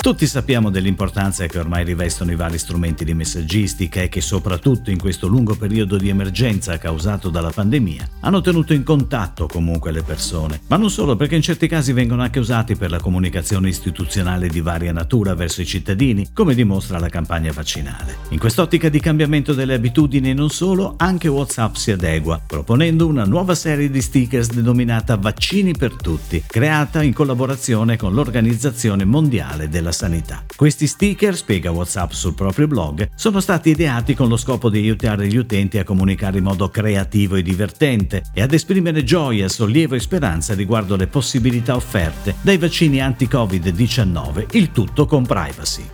Tutti sappiamo dell'importanza che ormai rivestono i vari strumenti di messaggistica e che soprattutto in questo lungo periodo di emergenza causato dalla pandemia hanno tenuto in contatto comunque le persone, ma non solo perché in certi casi vengono anche usati per la comunicazione istituzionale di varia natura verso i cittadini, come dimostra la campagna vaccinale. In quest'ottica di cambiamento delle abitudini e non solo, anche WhatsApp si adegua, proponendo una nuova serie di stickers denominata Vaccini per tutti, creata in collaborazione con l'Organizzazione Mondiale della della sanità. Questi sticker, spiega WhatsApp sul proprio blog, sono stati ideati con lo scopo di aiutare gli utenti a comunicare in modo creativo e divertente e ad esprimere gioia, sollievo e speranza riguardo le possibilità offerte dai vaccini anti-Covid-19, il tutto con privacy.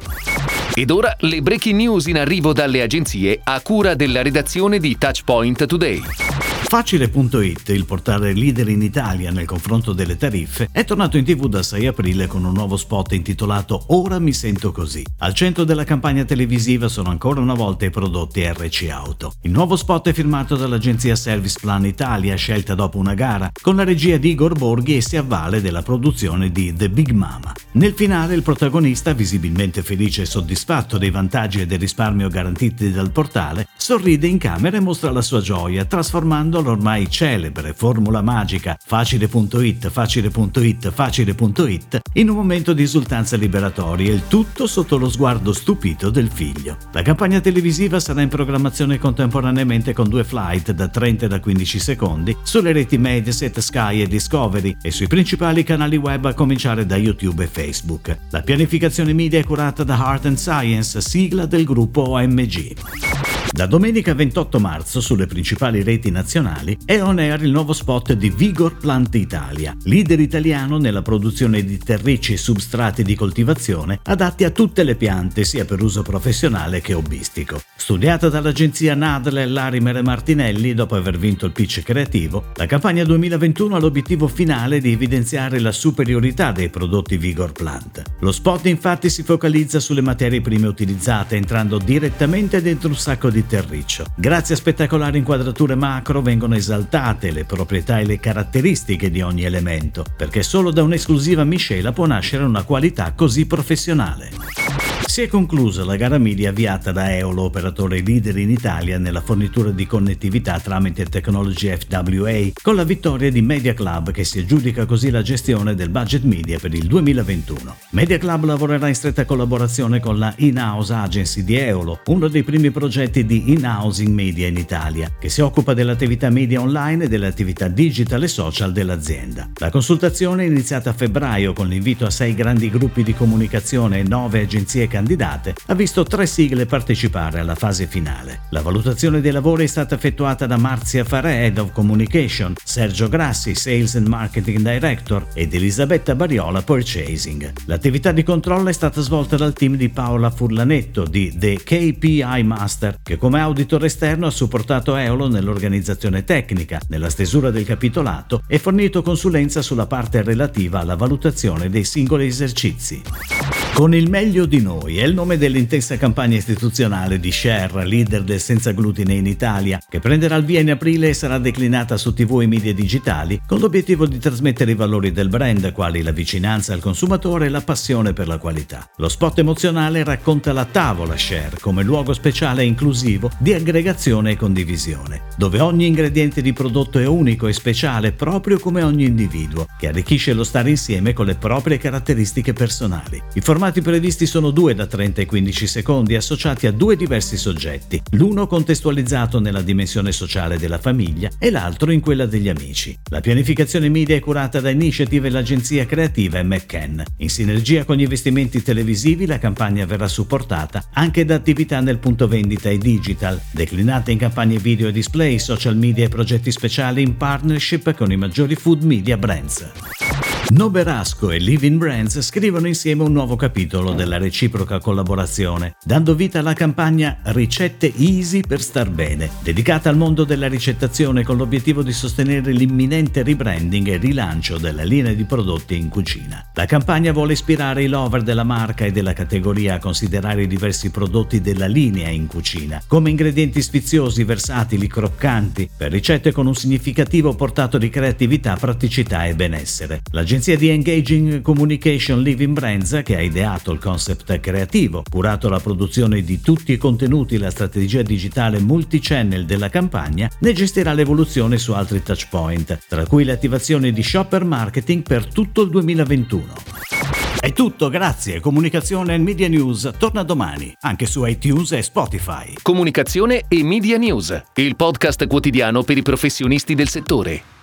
Ed ora le breaking news in arrivo dalle agenzie a cura della redazione di Touchpoint Today. Facile.it, il portale leader in Italia nel confronto delle tariffe, è tornato in tv dal 6 aprile con un nuovo spot intitolato Ora mi sento così. Al centro della campagna televisiva sono ancora una volta i prodotti RC Auto. Il nuovo spot è firmato dall'agenzia Service Plan Italia, scelta dopo una gara, con la regia di Igor Borghi e si avvale della produzione di The Big Mama. Nel finale il protagonista, visibilmente felice e soddisfatto dei vantaggi e del risparmio garantiti dal portale, sorride in camera e mostra la sua gioia, trasformando usando l'ormai celebre formula magica facile.it, facile.it, facile.it in un momento di esultanza liberatoria, il tutto sotto lo sguardo stupito del figlio. La campagna televisiva sarà in programmazione contemporaneamente con due flight da 30 e da 15 secondi sulle reti Mediaset, Sky e Discovery e sui principali canali web a cominciare da YouTube e Facebook. La pianificazione media è curata da Heart and Science, sigla del gruppo OMG. Da domenica 28 marzo sulle principali reti nazionali è on air il nuovo spot di Vigor Plant Italia, leader italiano nella produzione di terricci e substrati di coltivazione adatti a tutte le piante sia per uso professionale che hobbistico. Studiata dall'agenzia Nadle Larimer e Martinelli dopo aver vinto il pitch creativo, la campagna 2021 ha l'obiettivo finale di evidenziare la superiorità dei prodotti Vigor Plant. Lo spot infatti si focalizza sulle materie prime utilizzate entrando direttamente dentro un sacco di terriccio. Grazie a spettacolari inquadrature macro vengono esaltate le proprietà e le caratteristiche di ogni elemento, perché solo da un'esclusiva miscela può nascere una qualità così professionale. Si è conclusa la gara media avviata da Eolo, operatore leader in Italia nella fornitura di connettività tramite tecnologie FWA, con la vittoria di Media Club che si aggiudica così la gestione del budget media per il 2021. Media Club lavorerà in stretta collaborazione con la In-House Agency di Eolo, uno dei primi progetti di in-housing media in Italia, che si occupa dell'attività media online e delle attività digital e social dell'azienda. La consultazione è iniziata a febbraio con l'invito a sei grandi gruppi di comunicazione e nove agenzie candidate, ha visto tre sigle partecipare alla fase finale. La valutazione dei lavori è stata effettuata da Marzia Farè, Head of Communication, Sergio Grassi, Sales and Marketing Director ed Elisabetta Bariola, Purchasing. L'attività di controllo è stata svolta dal team di Paola Furlanetto di The KPI Master, che come auditor esterno ha supportato Eolo nell'organizzazione tecnica, nella stesura del capitolato e fornito consulenza sulla parte relativa alla valutazione dei singoli esercizi. Con il meglio di noi è il nome dell'intensa campagna istituzionale di Share, leader del senza glutine in Italia, che prenderà il via in aprile e sarà declinata su TV e media digitali con l'obiettivo di trasmettere i valori del brand, quali la vicinanza al consumatore e la passione per la qualità. Lo spot emozionale racconta la tavola Share come luogo speciale e inclusivo di aggregazione e condivisione, dove ogni ingrediente di prodotto è unico e speciale proprio come ogni individuo, che arricchisce lo stare insieme con le proprie caratteristiche personali. I formati previsti sono due da 30 e 15 secondi associati a due diversi soggetti, l'uno contestualizzato nella dimensione sociale della famiglia e l'altro in quella degli amici. La pianificazione media è curata da Initiative e l'agenzia creativa McCann. In sinergia con gli investimenti televisivi la campagna verrà supportata anche da attività nel punto vendita e digital, declinate in campagne video e display, social media e progetti speciali in partnership con i maggiori food media brands. Noberasco e Living Brands scrivono insieme un nuovo capitolo della reciproca collaborazione, dando vita alla campagna Ricette Easy per star bene, dedicata al mondo della ricettazione con l'obiettivo di sostenere l'imminente rebranding e rilancio della linea di prodotti in cucina. La campagna vuole ispirare i lover della marca e della categoria a considerare i diversi prodotti della linea in cucina, come ingredienti sfiziosi, versatili, croccanti, per ricette con un significativo portato di creatività, praticità e benessere. L'agenzia L'agenzia di Engaging Communication Living Brands, che ha ideato il concept creativo, curato la produzione di tutti i contenuti e la strategia digitale multichannel della campagna, ne gestirà l'evoluzione su altri touchpoint, tra cui le attivazioni di shopper marketing per tutto il 2021. È tutto, grazie. Comunicazione e Media News torna domani, anche su iTunes e Spotify. Comunicazione e Media News, il podcast quotidiano per i professionisti del settore.